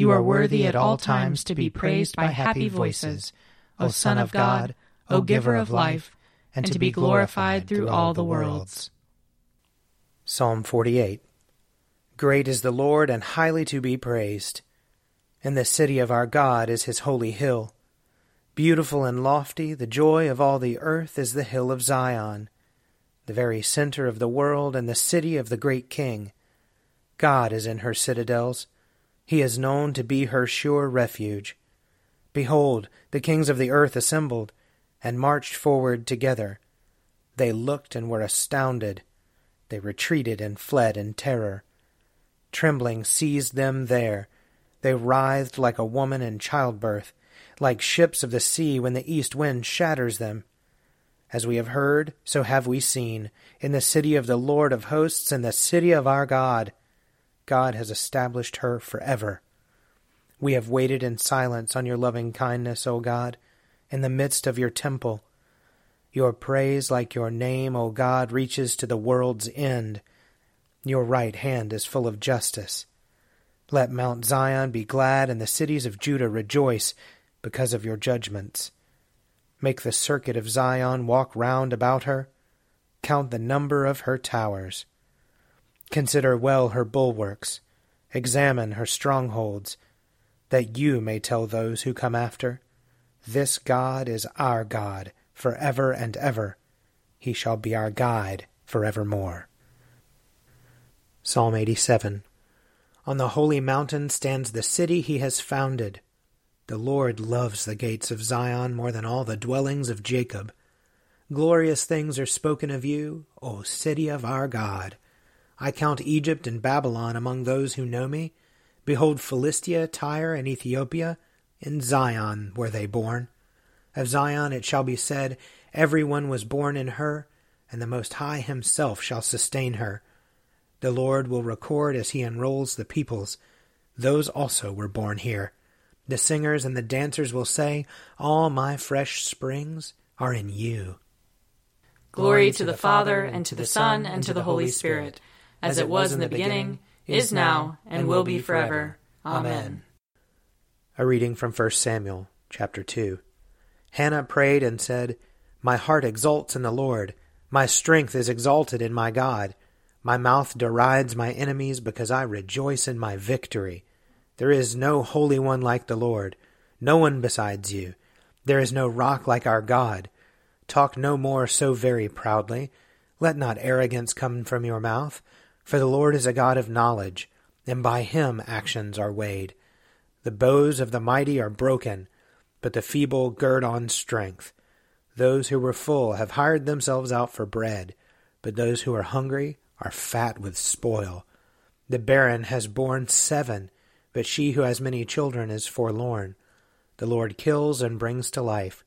You are worthy at all times to be praised by happy voices, O Son of God, O Giver of life, and to be glorified through all the worlds. Psalm 48 Great is the Lord, and highly to be praised. In the city of our God is his holy hill. Beautiful and lofty, the joy of all the earth is the hill of Zion, the very center of the world and the city of the great King. God is in her citadels. He is known to be her sure refuge. Behold, the kings of the earth assembled, and marched forward together. They looked and were astounded. They retreated and fled in terror. Trembling seized them there. They writhed like a woman in childbirth, like ships of the sea when the east wind shatters them. As we have heard, so have we seen, in the city of the Lord of hosts, in the city of our God. God has established her forever. We have waited in silence on your loving kindness, O God, in the midst of your temple. Your praise, like your name, O God, reaches to the world's end. Your right hand is full of justice. Let Mount Zion be glad and the cities of Judah rejoice because of your judgments. Make the circuit of Zion walk round about her. Count the number of her towers. Consider well her bulwarks, examine her strongholds, that you may tell those who come after, This God is our God for ever and ever. He shall be our guide for evermore. Psalm 87 On the holy mountain stands the city he has founded. The Lord loves the gates of Zion more than all the dwellings of Jacob. Glorious things are spoken of you, O city of our God. I count Egypt and Babylon among those who know me. Behold, Philistia, Tyre, and Ethiopia, in Zion were they born. Of Zion it shall be said, Every one was born in her, and the Most High himself shall sustain her. The Lord will record as he enrolls the peoples. Those also were born here. The singers and the dancers will say, All my fresh springs are in you. Glory to the Father, and to the Son, and to the Holy Spirit as it was in the beginning, is now, and will be forever. Amen. A reading from 1 Samuel, chapter 2. Hannah prayed and said, My heart exults in the Lord, my strength is exalted in my God. My mouth derides my enemies because I rejoice in my victory. There is no holy one like the Lord, no one besides you. There is no rock like our God. Talk no more so very proudly. Let not arrogance come from your mouth. For the Lord is a God of knowledge, and by him actions are weighed. The bows of the mighty are broken, but the feeble gird on strength. Those who were full have hired themselves out for bread, but those who are hungry are fat with spoil. The barren has borne seven, but she who has many children is forlorn. The Lord kills and brings to life.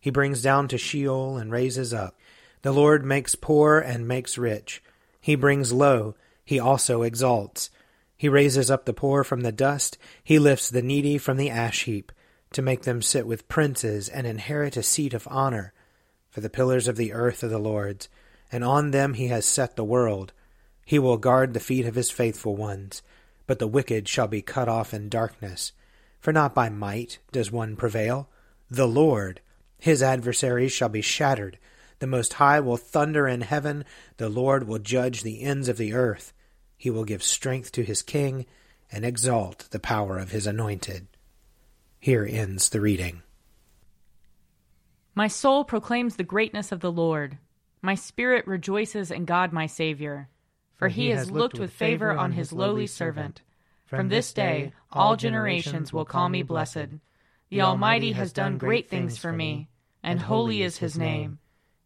He brings down to Sheol and raises up. The Lord makes poor and makes rich. He brings low, he also exalts. He raises up the poor from the dust, he lifts the needy from the ash heap, to make them sit with princes and inherit a seat of honor. For the pillars of the earth are the Lord's, and on them he has set the world. He will guard the feet of his faithful ones, but the wicked shall be cut off in darkness. For not by might does one prevail. The Lord, his adversaries shall be shattered. The Most High will thunder in heaven. The Lord will judge the ends of the earth. He will give strength to his king and exalt the power of his anointed. Here ends the reading. My soul proclaims the greatness of the Lord. My spirit rejoices in God my Saviour. For he has looked with favor on his lowly servant. From this day all generations will call me blessed. The Almighty has done great things for me, and holy is his name.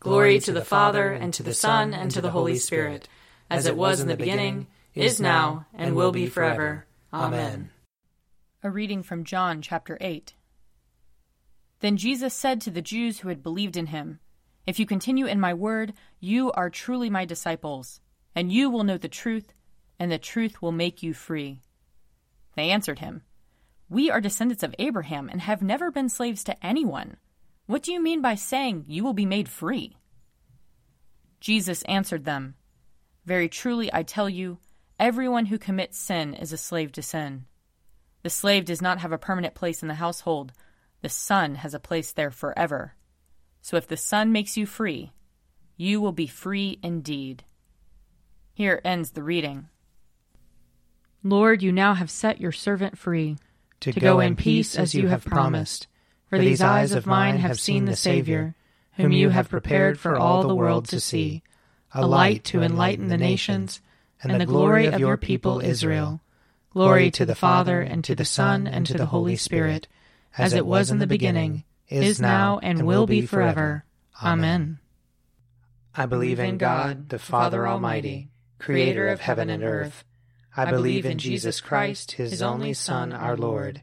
Glory to the Father, and to the Son, and to the Holy Spirit, as it was in the beginning, is now, and will be forever. Amen. A reading from John chapter 8. Then Jesus said to the Jews who had believed in him, If you continue in my word, you are truly my disciples, and you will know the truth, and the truth will make you free. They answered him, We are descendants of Abraham and have never been slaves to anyone. What do you mean by saying you will be made free? Jesus answered them, Very truly I tell you, everyone who commits sin is a slave to sin. The slave does not have a permanent place in the household, the Son has a place there forever. So if the Son makes you free, you will be free indeed. Here ends the reading. Lord, you now have set your servant free to, to go in peace as you have promised. For these eyes of mine have seen the Savior, whom you have prepared for all the world to see, a light to enlighten the nations, and the glory of your people Israel. Glory to the Father, and to the Son, and to the Holy Spirit, as it was in the beginning, is now, and will be forever. Amen. I believe in God, the Father Almighty, creator of heaven and earth. I believe in Jesus Christ, his only Son, our Lord.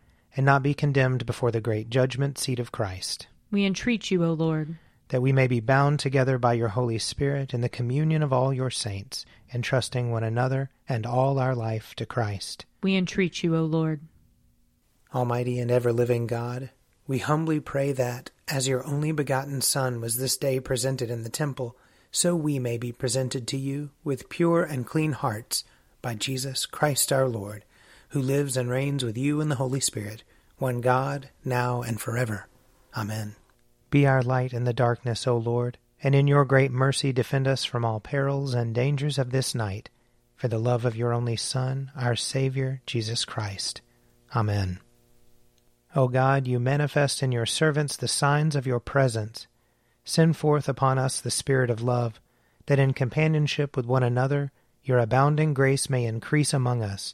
and not be condemned before the great judgment seat of Christ. We entreat you, O Lord. That we may be bound together by your Holy Spirit in the communion of all your saints, entrusting one another and all our life to Christ. We entreat you, O Lord. Almighty and ever living God, we humbly pray that, as your only begotten Son was this day presented in the temple, so we may be presented to you with pure and clean hearts by Jesus Christ our Lord, who lives and reigns with you in the Holy Spirit, one God, now and forever. Amen. Be our light in the darkness, O Lord, and in your great mercy defend us from all perils and dangers of this night, for the love of your only Son, our Savior, Jesus Christ. Amen. O God, you manifest in your servants the signs of your presence. Send forth upon us the Spirit of love, that in companionship with one another your abounding grace may increase among us.